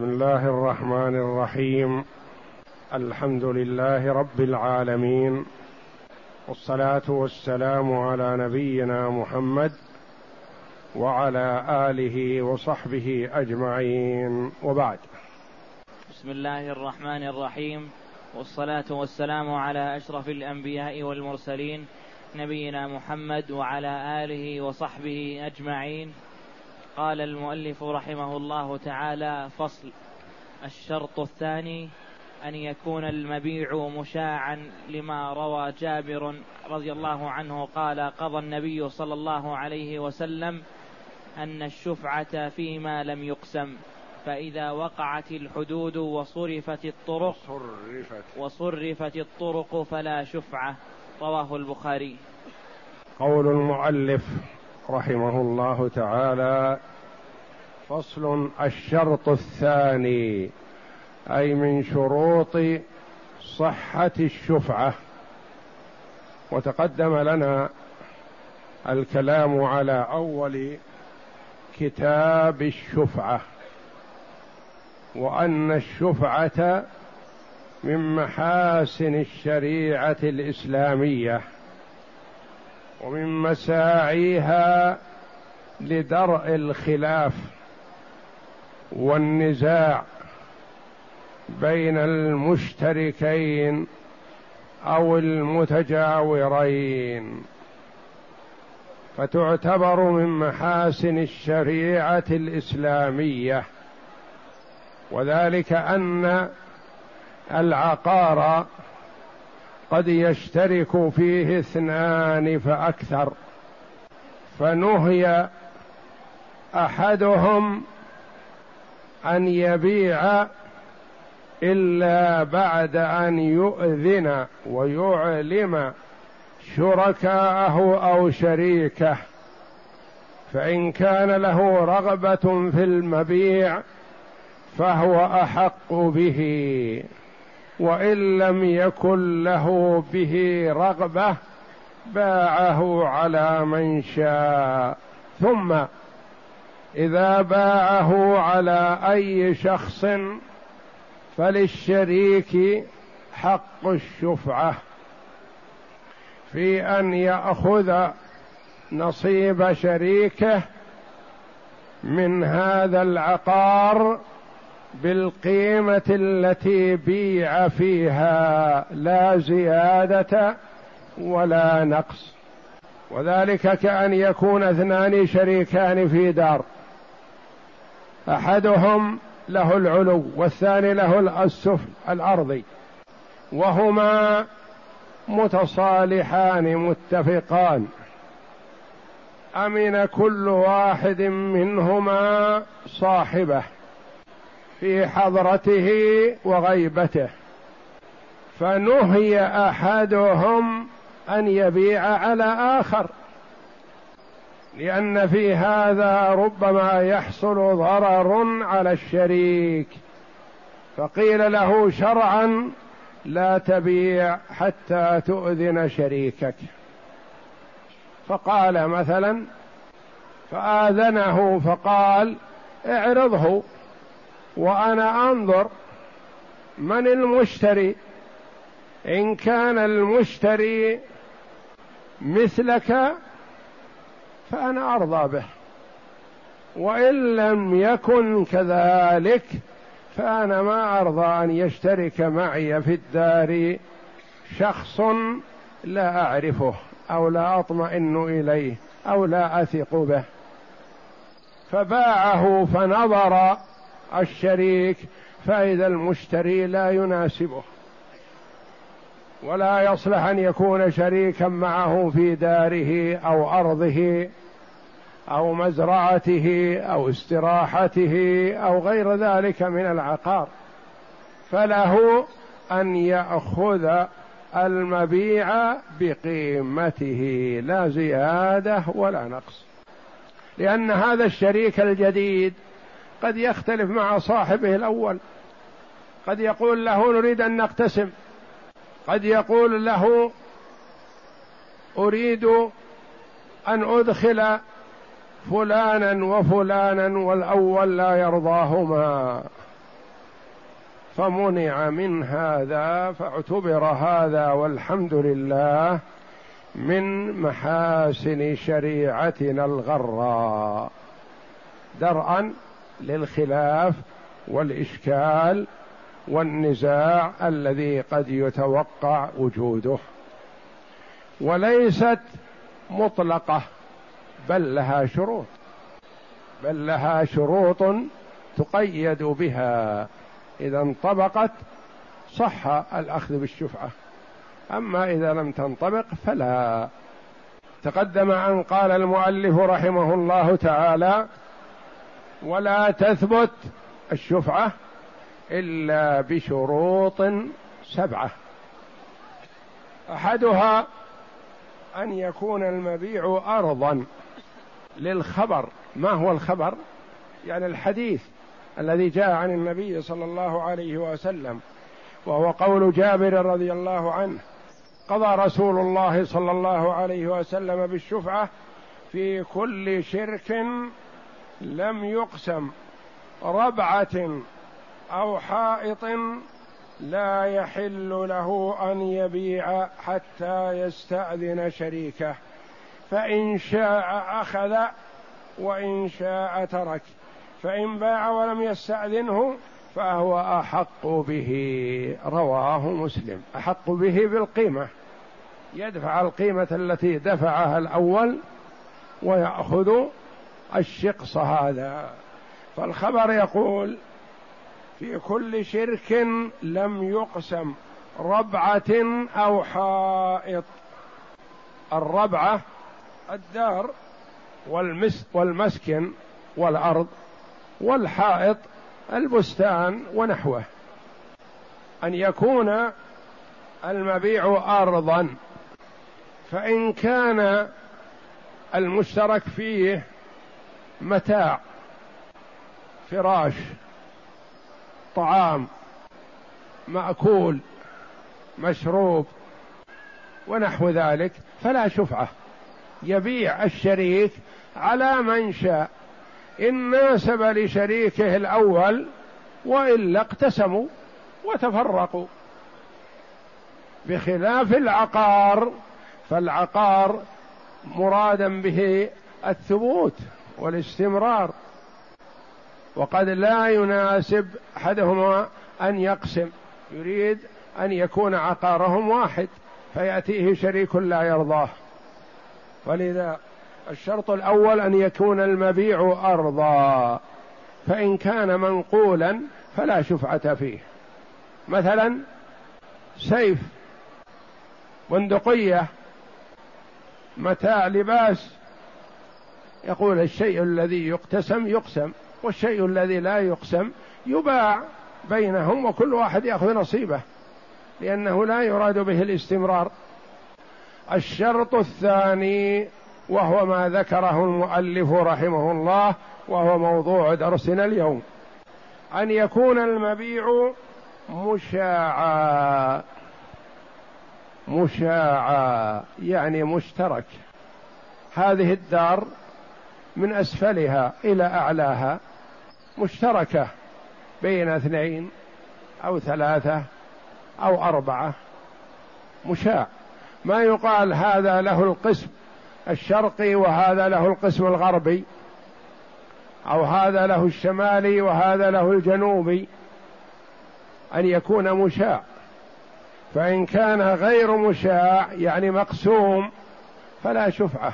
بسم الله الرحمن الرحيم. الحمد لله رب العالمين. والصلاة والسلام على نبينا محمد وعلى آله وصحبه أجمعين. وبعد. بسم الله الرحمن الرحيم. والصلاة والسلام على أشرف الأنبياء والمرسلين نبينا محمد وعلى آله وصحبه أجمعين. قال المؤلف رحمه الله تعالى فصل. الشرط الثاني أن يكون المبيع مشاعا لما روى جابر رضي الله عنه قال قضى النبي صلى الله عليه وسلم أن الشفعة فيما لم يقسم فإذا وقعت الحدود وصرفت الطرق صرفت وصرفت الطرق فلا شفعة. رواه البخاري. قول المؤلف رحمه الله تعالى فصل الشرط الثاني أي من شروط صحة الشفعة. وتقدم لنا الكلام على أول كتاب الشفعة وأن الشفعة من محاسن الشريعة الإسلامية. ومن مساعيها لدرء الخلاف والنزاع بين المشتركين أو المتجاورين. فتعتبر من محاسن الشريعة الإسلامية. وذلك أن العقار قد يشترك فيه اثنان فأكثر فنهي أحدهم أن يبيع إلا بعد أن يؤذن ويعلم شركاءه أو شريكه فإن كان له رغبة في المبيع فهو أحق به. وإن لم يكن له به رغبة باعه على من شاء. ثم إذا باعه على أي شخص فللشريك حق الشفعة في أن يأخذ نصيب شريكه من هذا العقار بالقيمة التي بيع فيها لا زيادة ولا نقص. وذلك كأن يكون اثنان شريكان في دار. أحدهم له العلو والثاني له السفل الأرضي. وهما متصالحان متفقان. أمن كل واحد منهما صاحبه. في حضرته وغيبته فنهي أحدهم أن يبيع على آخر لأن في هذا ربما يحصل ضرر على الشريك فقيل له شرعا لا تبيع حتى تؤذن شريكك. فقال مثلا فآذنه فقال اعرضه. وأنا أنظر من المشتري. إن كان المشتري مثلك فأنا أرضى به. وإن لم يكن كذلك فأنا ما أرضى أن يشترك معي في الدار شخص لا أعرفه أو لا أطمئن إليه أو لا أثق به. فباعه فنظر الشريك فإذا المشتري لا يناسبه. ولا يصلح أن يكون شريكا معه في داره أو أرضه أو مزرعته أو استراحته أو غير ذلك من العقار. فله أن يأخذ المبيع بقيمته لا زيادة ولا نقص. لأن هذا الشريك الجديد قد يختلف مع صاحبه الأول. قد يقول له نريد أن نقتسم. قد يقول له أريد أن أدخل فلانا وفلانا والأول لا يرضاهما. فمنع من هذا فاعتبر هذا والحمد لله من محاسن شريعتنا الغراء. درءا للخلاف والإشكال والنزاع الذي قد يتوقع وجوده. وليست مطلقة بل لها شروط. بل لها شروط تقيد بها. إذا انطبقت صح الأخذ بالشفعة. أما إذا لم تنطبق فلا. تقدم ان قال المؤلف رحمه الله تعالى ولا تثبت الشفعة إلا بشروط سبعة. أحدها أن يكون المبيع ارضا. للخبر. ما هو الخبر؟ يعني الحديث الذي جاء عن النبي صلى الله عليه وسلم وهو قول جابر رضي الله عنه قضى رسول الله صلى الله عليه وسلم بالشفعة في كل شرك لم يقسم ربعة أو حائط لا يحل له أن يبيع حتى يستأذن شريكه. فإن شاء أخذ وإن شاء ترك. فإن باع ولم يستأذنه فهو أحق به. رواه مسلم. أحق به بالقيمة. يدفع القيمة التي دفعها الأول ويأخذ الشقص هذا. فالخبر يقول في كل شرك لم يقسم ربعة أو حائط. الربعة الدار والمس والمسكن والأرض والحائط البستان ونحوه. أن يكون المبيع أرضا فإن كان المشترك فيه متاع فراش طعام مأكول مشروب ونحو ذلك فلا شفعة. يبيع الشريك على من شاء. إن ناسب لشريكه الأول وإلا اقتسموا وتفرقوا. بخلاف العقار فالعقار مرادا به الثبوت. والاستمرار وقد لا يناسب أحدهما أن يقسم يريد أن يكون عقارهم واحد فيأتيه شريك لا يرضاه. ولذا الشرط الأول أن يكون المبيع ارضا فإن كان منقولا فلا شفعة فيه. مثلا سيف بندقية متاع لباس يقول الشيء الذي يقتسم يقسم والشيء الذي لا يقسم يباع بينهم وكل واحد يأخذ نصيبه لأنه لا يراد به الاستمرار. الشرط الثاني وهو ما ذكره المؤلف رحمه الله وهو موضوع درسنا اليوم. أن يكون المبيع مشاعا. مشاعا يعني مشترك. هذه الدار من أسفلها إلى أعلاها مشتركة بين اثنين أو ثلاثة أو أربعة مشاع. ما يقال هذا له القسم الشرقي وهذا له القسم الغربي أو هذا له الشمالي وهذا له الجنوبي أن يكون مشاع. فإن كان غير مشاع يعني مقسوم فلا شفعة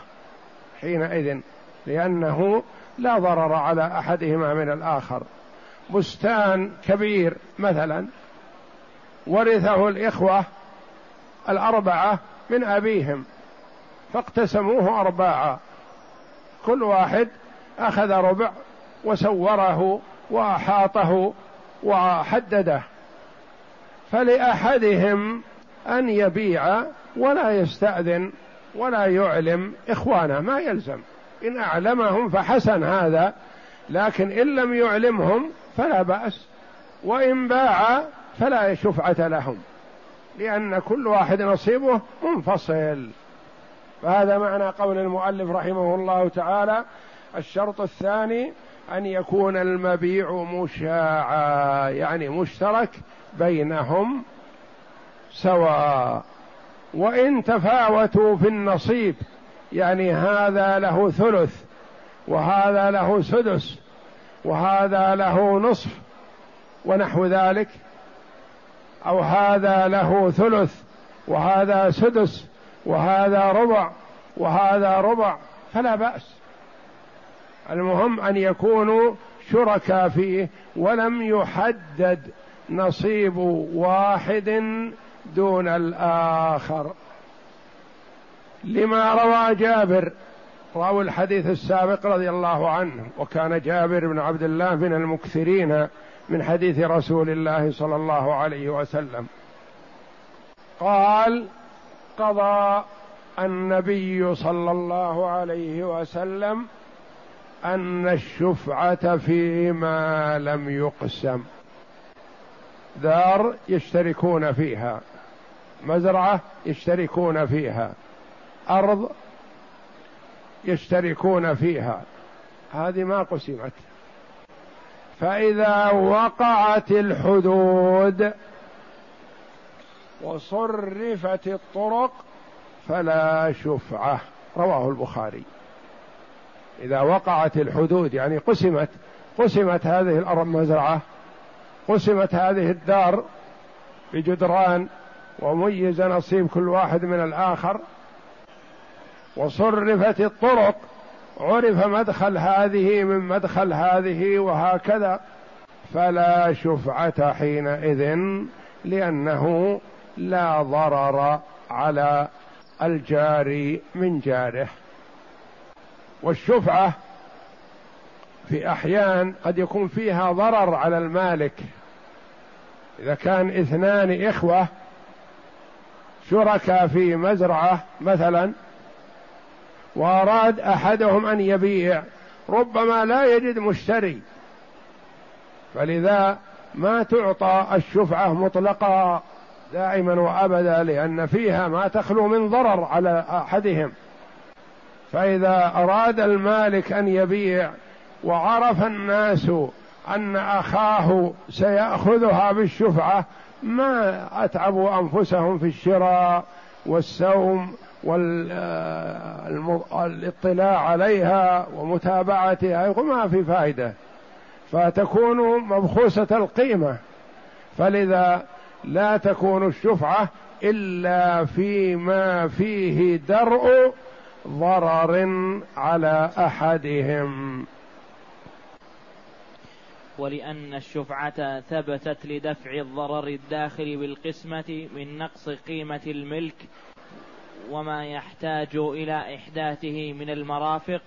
حينئذ. لأنه لا ضرر على أحدهما من الآخر. بستان كبير مثلا ورثه الإخوة الأربعة من أبيهم فاقتسموه ارباعا. كل واحد أخذ ربع وسوره وأحاطه وحدده. فلأحدهم أن يبيع ولا يستأذن ولا يعلم إخوانه ما يلزم. إن أعلمهم فحسن هذا لكن إن لم يعلمهم فلا بأس وإن باع فلا شفعة لهم لأن كل واحد نصيبه منفصل. فهذا معنى قول المؤلف رحمه الله تعالى الشرط الثاني أن يكون المبيع مشاعا يعني مشترك بينهم سواء وإن تفاوتوا في النصيب يعني هذا له ثلث وهذا له سدس وهذا له نصف ونحو ذلك أو هذا له ثلث وهذا سدس وهذا ربع وهذا ربع فلا بأس. المهم أن يكونوا شركاء فيه ولم يحدد نصيب واحد دون الآخر. لما روى جابر راوي الحديث السابق رضي الله عنه وكان جابر بن عبد الله من المكثرين من حديث رسول الله صلى الله عليه وسلم. قال قضى النبي صلى الله عليه وسلم أن الشفعة فيما لم يقسم. دار يشتركون فيها مزرعة يشتركون فيها. ارض يشتركون فيها. هذه ما قسمت. فإذا وقعت الحدود وصرفت الطرق فلا شفعة. رواه البخاري. إذا وقعت الحدود يعني قسمت قسمت هذه الأرض مزرعة قسمت هذه الدار بجدران وميز نصيب كل واحد من الآخر وصرفت الطرق عرف مدخل هذه من مدخل هذه وهكذا. فلا شفعة حينئذ لأنه لا ضرر على الجاري من جاره. والشفعة في أحيان قد يكون فيها ضرر على المالك. إذا كان اثنان إخوة شركاء في مزرعة مثلا وأراد أحدهم أن يبيع ربما لا يجد مشتري. فلذا ما تعطى الشفعة مطلقا دائما وأبدا لأن فيها ما تخلو من ضرر على أحدهم. فإذا أراد المالك أن يبيع وعرف الناس أن أخاه سيأخذها بالشفعة ما أتعبوا أنفسهم في الشراء والسوم والاطلاع عليها ومتابعتها ما في فائدة فتكون مبخوسة القيمة. فلذا لا تكون الشفعة إلا فيما فيه درء ضرر على أحدهم. ولأن الشفعة ثبتت لدفع الضرر الداخل بالقسمة من نقص قيمة الملك وما يحتاج إلى إحداثه من المرافق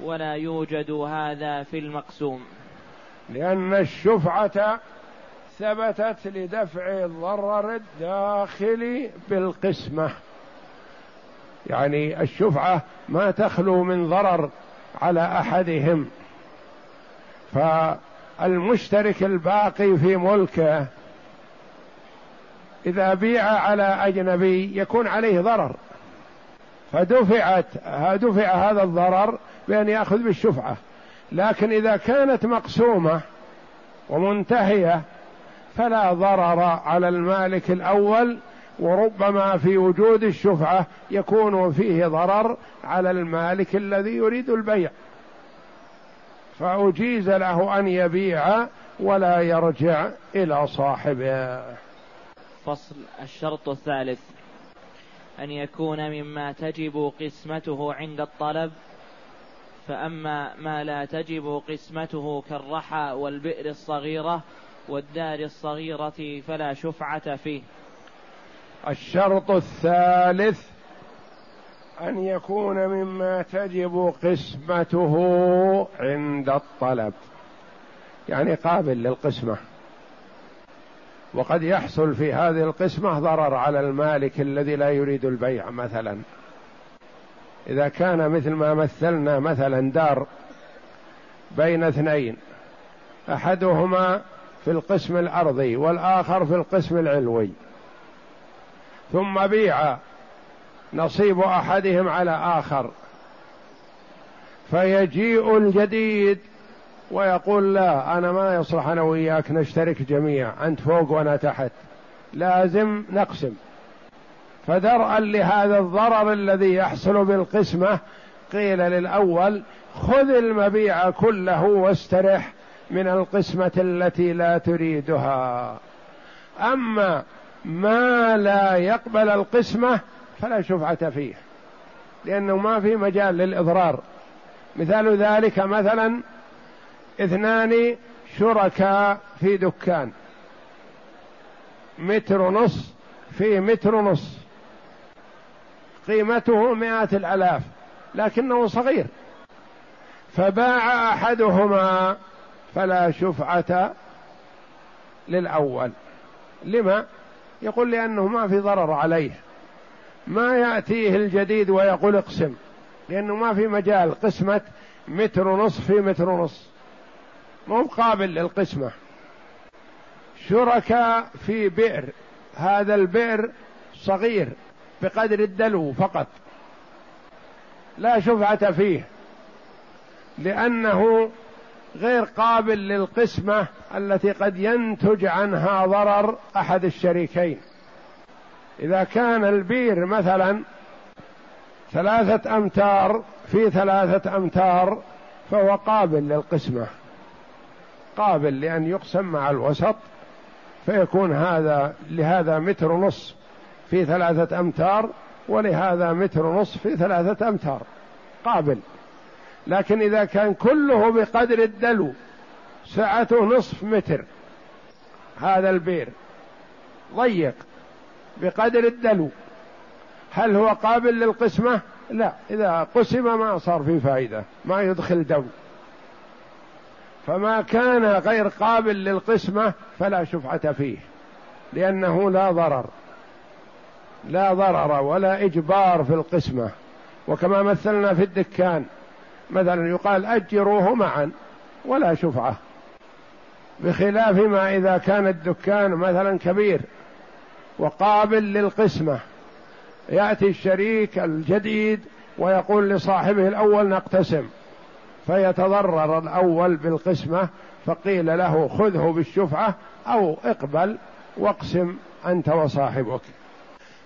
ولا يوجد هذا في المقسوم. لأن الشفعة ثبتت لدفع الضرر الداخلي بالقسمة. يعني الشفعة ما تخلو من ضرر على أحدهم. فالمشترك الباقي في ملكه إذا بيع على أجنبي يكون عليه ضرر. فدفعت دفع هذا الضرر بأن يأخذ بالشفعة. لكن إذا كانت مقسومة ومنتهية فلا ضرر على المالك الأول وربما في وجود الشفعة يكون فيه ضرر على المالك الذي يريد البيع. فأجيز له أن يبيع ولا يرجع إلى صاحبه. فصل الشرط الثالث. أن يكون مما تجب قسمته عند الطلب فأما ما لا تجب قسمته كالرحى والبئر الصغيرة والدار الصغيرة فلا شفعة فيه. الشرط الثالث أن يكون مما تجب قسمته عند الطلب. يعني قابل للقسمة. وقد يحصل في هذه القسمة ضرر على المالك الذي لا يريد البيع مثلا. إذا كان مثل ما مثلنا مثلا دار بين اثنين أحدهما في القسم الأرضي والآخر في القسم العلوي ثم بيع نصيب أحدهم على آخر فيجيء الجديد ويقول لا أنا ما يصلح أنا وياك نشترك جميعا أنت فوق وأنا تحت. لازم نقسم. فدرءا لهذا الضرر الذي يحصل بالقسمة. قيل للأول خذ المبيع كله واسترح من القسمة التي لا تريدها. أما ما لا يقبل القسمة فلا شفعة فيه لأنه ما في مجال للإضرار. مثال ذلك مثلا اثنان شركاء في دكان. متر ونص في متر ونص. قيمته مئات الآلاف لكنه صغير. فباع أحدهما فلا شفعة للأول. لما؟ يقول لأنه ما في ضرر عليه. ما يأتيه الجديد ويقول اقسم لأنه ما في مجال. قسمة متر ونصف في متر ونصف مو قابل للقسمة. شركاء في بئر. هذا البئر صغير بقدر الدلو فقط. لا شفعة فيه. لأنه غير قابل للقسمة التي قد ينتج عنها ضرر أحد الشريكين. إذا كان البير مثلا ثلاثة أمتار في ثلاثة أمتار فهو قابل للقسمة. قابل لأن يقسم مع الوسط فيكون هذا لهذا متر ونص في ثلاثة أمتار ولهذا متر ونص في ثلاثة أمتار. قابل. لكن إذا كان كله بقدر الدلو سعته نصف متر. هذا البير. ضيق. بقدر الدلو. هل هو قابل للقسمة؟ لا. إذا قسم ما صار في فائدة. ما يدخل دو فما كان غير قابل للقسمة فلا شفعة فيه لأنه لا ضرر لا ضرر ولا إجبار في القسمة. وكما مثلنا في الدكان مثلا يقال أجروه معا ولا شفعة بخلاف ما إذا كان الدكان مثلا كبير وقابل للقسمة. يأتي الشريك الجديد ويقول لصاحبه الأول نقتسم فيتضرر الأول بالقسمة فقيل له خذه بالشفعة أو اقبل واقسم أنت وصاحبك.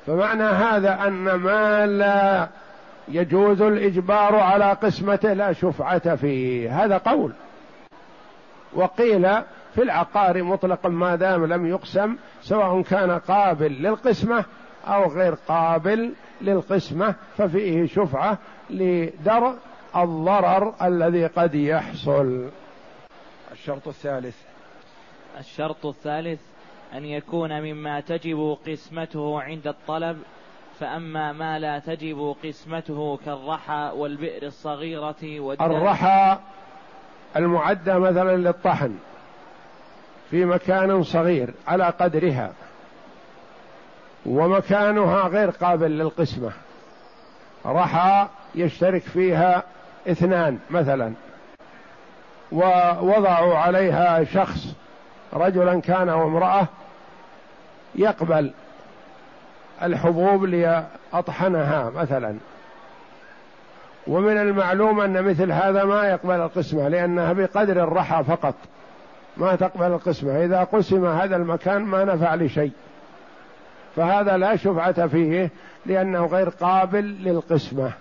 فمعنى هذا أن ما لا يجوز الإجبار على قسمته لا شفعة فيه. هذا قول. وقيل في العقار مطلقا ما دام لم يقسم سواء كان قابل للقسمة أو غير قابل للقسمة ففيه شفعة لدرء الضرر الذي قد يحصل. الشرط الثالث. الشرط الثالث أن يكون مما تجب قسمته عند الطلب فأما ما لا تجب قسمته كالرحى والبئر الصغيرة والدار الرحى المعدة مثلا للطحن في مكان صغير على قدرها ومكانها غير قابل للقسمة. رحى يشترك فيها اثنان مثلا. ووضعوا عليها شخص رجلا كان وامرأة يقبل الحبوب لأطحنها مثلا. ومن المعلوم أن مثل هذا ما يقبل القسمة لأنها بقدر الرحى فقط ما تقبل القسمة. إذا قسم هذا المكان ما نفع لشيء. فهذا لا شفعة فيه لأنه غير قابل للقسمة.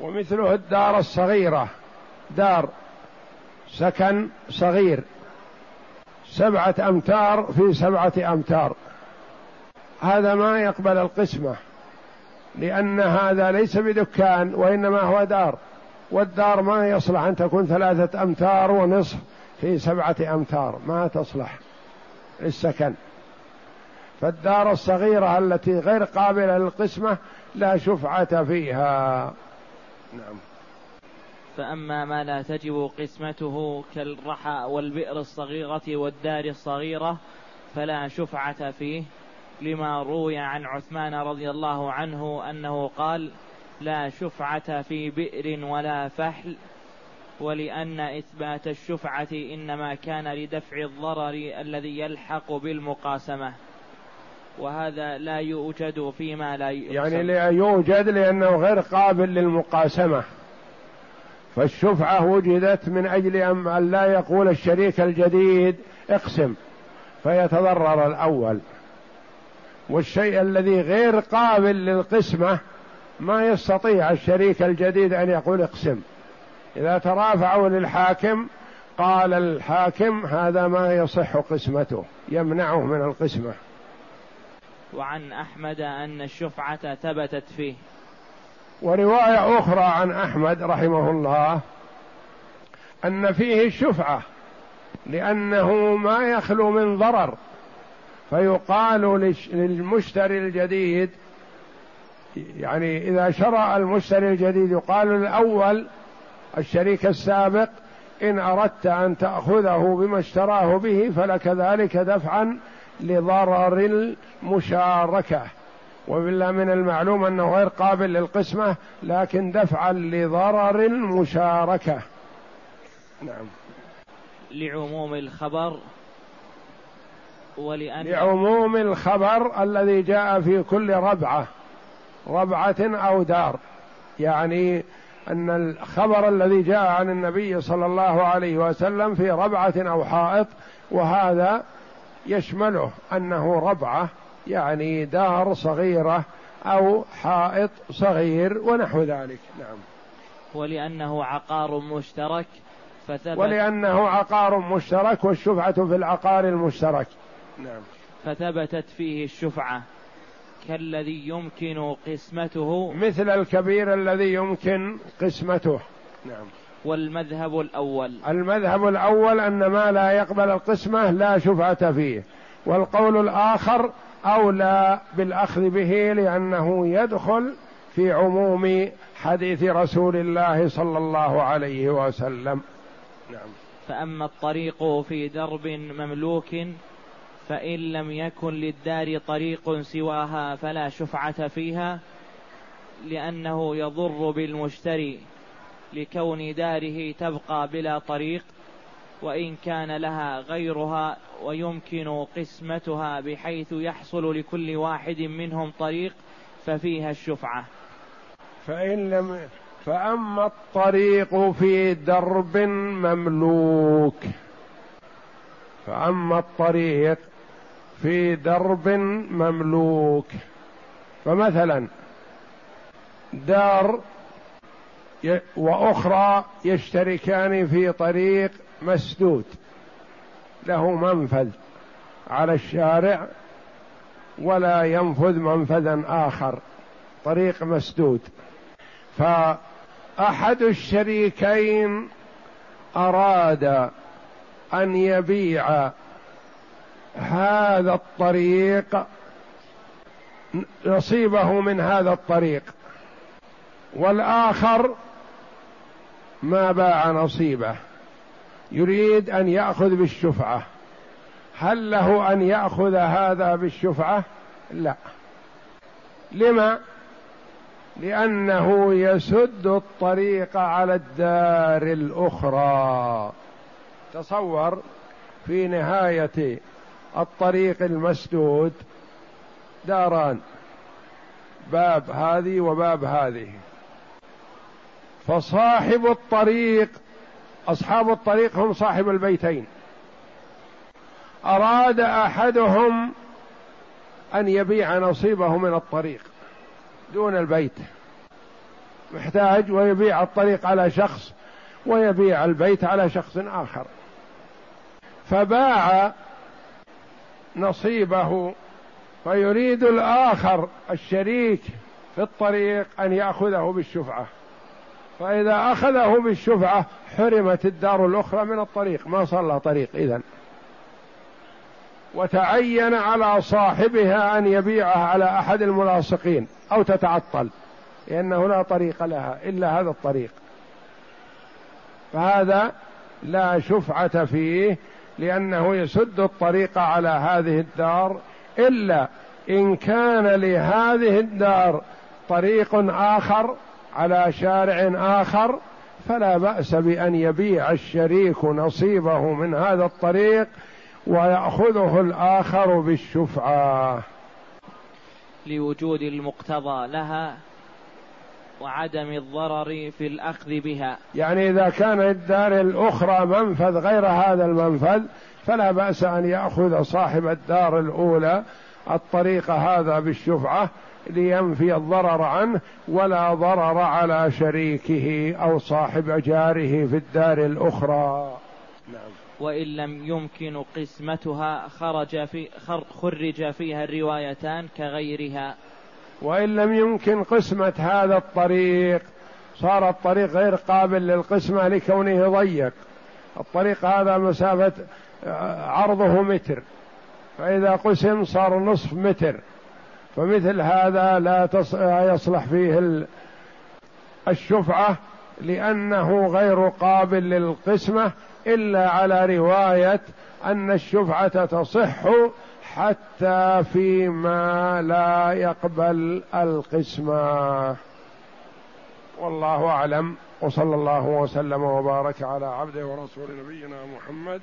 ومثله الدار الصغيرة دار سكن صغير سبعة أمتار في سبعة أمتار. هذا ما يقبل القسمة لأن هذا ليس بدكان وإنما هو دار. والدار ما يصلح أن تكون ثلاثة أمتار ونصف في سبعة أمتار ما تصلح للسكن. فالدار الصغيرة التي غير قابلة للقسمة لا شفعة فيها. نعم. فأما ما لا تجب قسمته كالرحى والبئر الصغيرة والدار الصغيرة فلا شفعة فيه لما روي عن عثمان رضي الله عنه أنه قال لا شفعة في بئر ولا فحل ولأن إثبات الشفعة إنما كان لدفع الضرر الذي يلحق بالمقاسمة وهذا لا يوجد فيما لا يقسم يعني لا يوجد لأنه غير قابل للمقاسمة. فالشفعة وجدت من أجل أن لا يقول الشريك الجديد اقسم فيتضرر الأول. والشيء الذي غير قابل للقسمة ما يستطيع الشريك الجديد أن يقول اقسم. إذا ترافعوا للحاكم قال الحاكم هذا ما يصح قسمته يمنعه من القسمة. وعن أحمد أن الشفعة ثبتت فيه. ورواية أخرى عن أحمد رحمه الله أن فيه الشفعة لأنه ما يخلو من ضرر فيقال للمشتري الجديد يعني إذا شرع المشتري الجديد يقال الأول الشريك السابق إن أردت أن تأخذه بما اشتراه به فلك ذلك دفعا لضرر المشاركة. وبالله من المعلوم أنه غير قابل للقسمة لكن دفعا لضرر المشاركة. نعم. لعموم الخبر ولأن لعموم الخبر الذي جاء في كل ربعة ربعة أو دار. يعني أن الخبر الذي جاء عن النبي صلى الله عليه وسلم في ربعة أو حائط وهذا يشمله أنه ربعة يعني دار صغيرة أو حائط صغير ونحو ذلك. نعم. ولأنه عقار مشترك فثبت ولأنه عقار مشترك والشفعة في العقار المشترك. نعم. فثبتت فيه الشفعة. كالذي يمكن قسمته. مثل الكبير الذي يمكن قسمته. نعم. والمذهب الأول. المذهب الأول أن ما لا يقبل القسمة لا شفعة فيه والقول الآخر أولى بالأخذ به لأنه يدخل في عموم حديث رسول الله صلى الله عليه وسلم. نعم. فأما الطريق في درب مملوك فإن لم يكن للدار طريق سواها فلا شفعة فيها لأنه يضر بالمشتري. لكون داره تبقى بلا طريق وإن كان لها غيرها ويمكن قسمتها بحيث يحصل لكل واحد منهم طريق ففيها الشفعة. فإن لم فأما الطريق في درب مملوك. فأما الطريق في درب مملوك. فمثلا دار وأخرى يشتركان في طريق مسدود. له منفذ على الشارع ولا ينفذ منفذا آخر. طريق مسدود. فأحد الشريكين أراد أن يبيع هذا الطريق نصيبه من هذا الطريق. والآخر ما باع نصيبه. يريد أن يأخذ بالشفعة. هل له أن يأخذ هذا بالشفعة؟ لا. لما؟ لأنه يسد الطريق على الدار الأخرى. تصور في نهاية الطريق المسدود داران. باب هذه وباب هذه. فصاحب الطريق أصحاب الطريق هم صاحب البيتين. أراد أحدهم أن يبيع نصيبه من الطريق دون البيت. محتاج ويبيع الطريق على شخص ويبيع البيت على شخص آخر. فباع نصيبه فيريد الآخر الشريك في الطريق أن يأخذه بالشفعة. فإذا أخذه بالشفعة حرمت الدار الأخرى من الطريق. ما صار لها طريق اذا وتعين على صاحبها أن يبيعها على أحد الملاصقين أو تتعطل لأنه لا طريق لها إلا هذا الطريق. فهذا لا شفعة فيه لأنه يسد الطريق على هذه الدار إلا إن كان لهذه الدار طريق آخر على شارع آخر فلا بأس بأن يبيع الشريك نصيبه من هذا الطريق ويأخذه الآخر بالشفعة. لوجود المقتضى لها وعدم الضرر في الأخذ بها. يعني إذا كان الدار الأخرى منفذ غير هذا المنفذ فلا بأس أن يأخذ صاحب الدار الأولى الطريق هذا بالشفعة لينفي الضرر عنه ولا ضرر على شريكه أو صاحب جاره في الدار الأخرى. نعم. وإن لم يمكن قسمتها خرج في خرج فيها الروايتان كغيرها. وإن لم يمكن قسمة هذا الطريق صار الطريق غير قابل للقسمة لكونه ضيق. الطريق هذا مسافة آه، عرضه متر. فإذا قسم صار نصف متر. فمثل هذا لا يصلح فيه الشفعة لأنه غير قابل للقسمة إلا على رواية أن الشفعة تصح حتى فيما لا يقبل القسمة. والله أعلم. وصلى الله وسلم وبارك على عبده ورسول نبينا محمد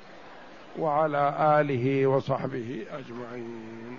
وعلى آله وصحبه أجمعين.